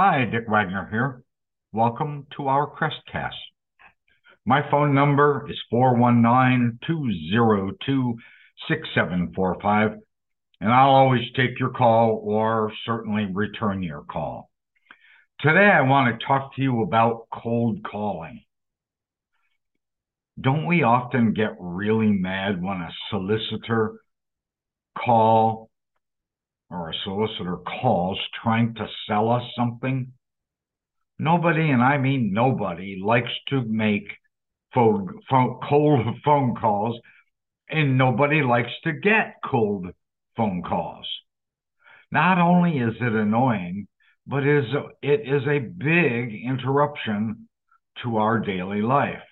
Hi, Dick Wagner here. Welcome to our Crestcast. My phone number is 419-202-6745, and I'll always take your call or certainly return your call. Today, I want to talk to you about cold calling. Don't we often get really mad when a solicitor call or a solicitor calls trying to sell us something, nobody, and I mean nobody, likes to make phone, phone, cold phone calls, and nobody likes to get cold phone calls. Not only is it annoying, but is, it is a big interruption to our daily life.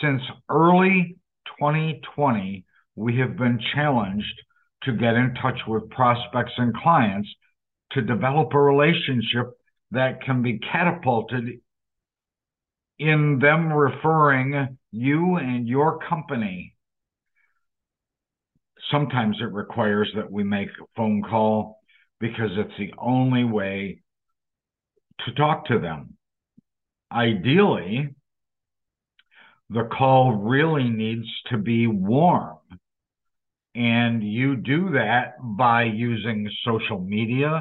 Since early 2020, we have been challenged to get in touch with prospects and clients to develop a relationship that can be catapulted in them referring you and your company. Sometimes it requires that we make a phone call because it's the only way to talk to them. Ideally, the call really needs to be warm and you do that by using social media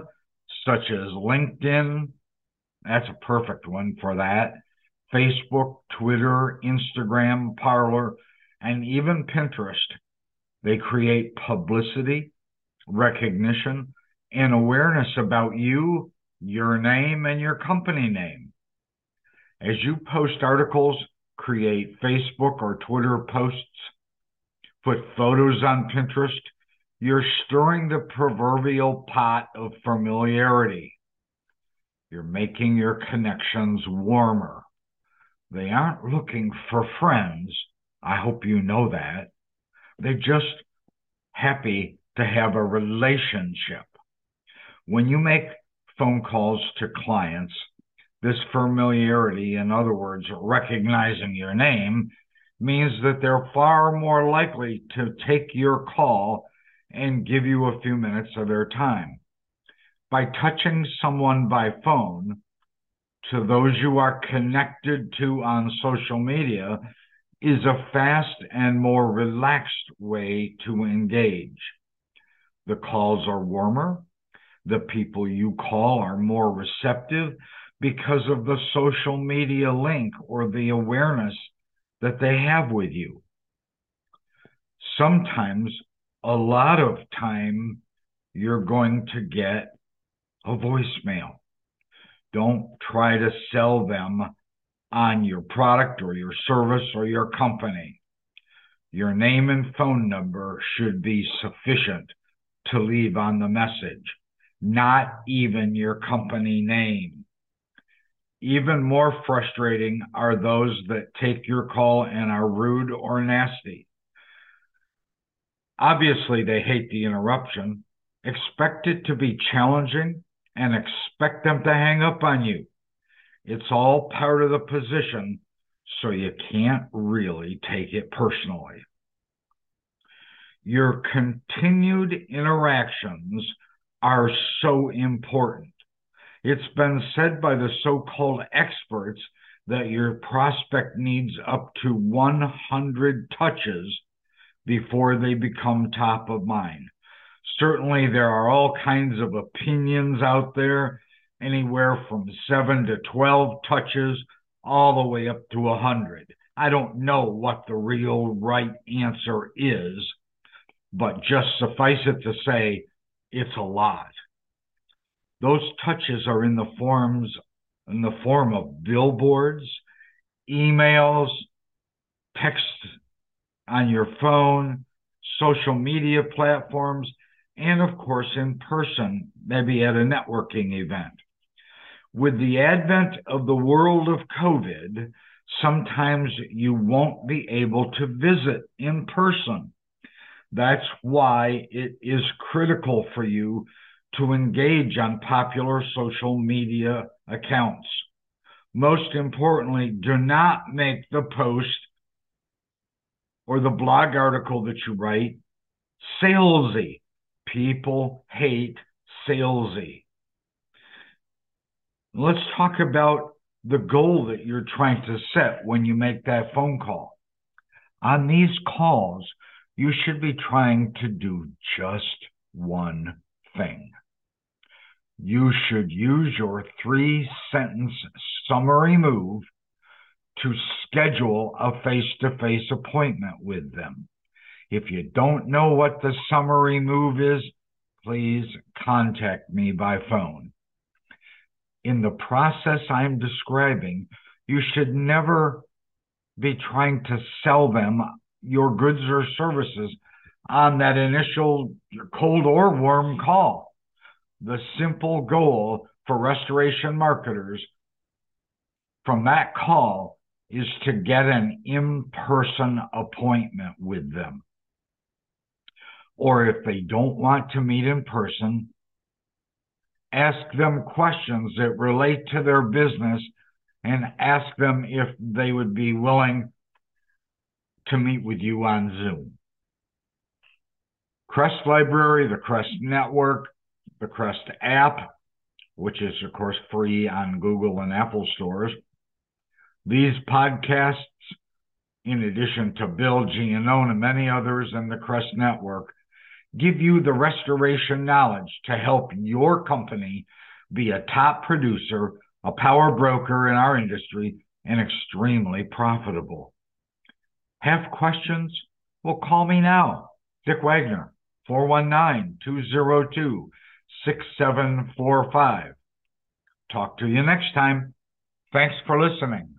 such as LinkedIn. That's a perfect one for that. Facebook, Twitter, Instagram, Parler, and even Pinterest. They create publicity, recognition, and awareness about you, your name, and your company name. As you post articles, create Facebook or Twitter posts, put photos on Pinterest, you're stirring the proverbial pot of familiarity. You're making your connections warmer. They aren't looking for friends. I hope you know that. They're just happy to have a relationship. When you make phone calls to clients, this familiarity, in other words, recognizing your name, means that they're far more likely to take your call and give you a few minutes of their time. By touching someone by phone, to those you are connected to on social media, is a fast and more relaxed way to engage. The calls are warmer. The people you call are more receptive because of the social media link or the awareness that they have with you. Sometimes, a lot of time, you're going to get a voicemail. Don't try to sell them on your product or your service or your company. Your name and phone number should be sufficient to leave on the message, not even your company name. Even more frustrating are those that take your call and are rude or nasty. Obviously, they hate the interruption, expect it to be challenging, and expect them to hang up on you. It's all part of the position, so you can't really take it personally. Your continued interactions are so important. It's been said by the so called experts that your prospect needs up to 100 touches before they become top of mind. Certainly, there are all kinds of opinions out there, anywhere from 7 to 12 touches, all the way up to 100. I don't know what the real right answer is, but just suffice it to say, it's a lot. Those touches are in the forms in the form of billboards, emails, text on your phone, social media platforms, and of course in person, maybe at a networking event. With the advent of the world of COVID, sometimes you won't be able to visit in person. That's why it is critical for you to engage on popular social media accounts. Most importantly, do not make the post or the blog article that you write salesy. People hate salesy. Let's talk about the goal that you're trying to set when you make that phone call. On these calls, you should be trying to do just one thing. You should use your three sentence summary move to schedule a face to face appointment with them. If you don't know what the summary move is, please contact me by phone. In the process I'm describing, you should never be trying to sell them your goods or services on that initial cold or warm call. The simple goal for restoration marketers from that call is to get an in person appointment with them. Or if they don't want to meet in person, ask them questions that relate to their business and ask them if they would be willing to meet with you on Zoom. Crest Library, the Crest Network, the Crest app, which is, of course, free on Google and Apple stores. These podcasts, in addition to Bill Giannone and many others in the Crest Network, give you the restoration knowledge to help your company be a top producer, a power broker in our industry, and extremely profitable. Have questions? Well, call me now, Dick Wagner, 419 202 6745. Talk to you next time. Thanks for listening.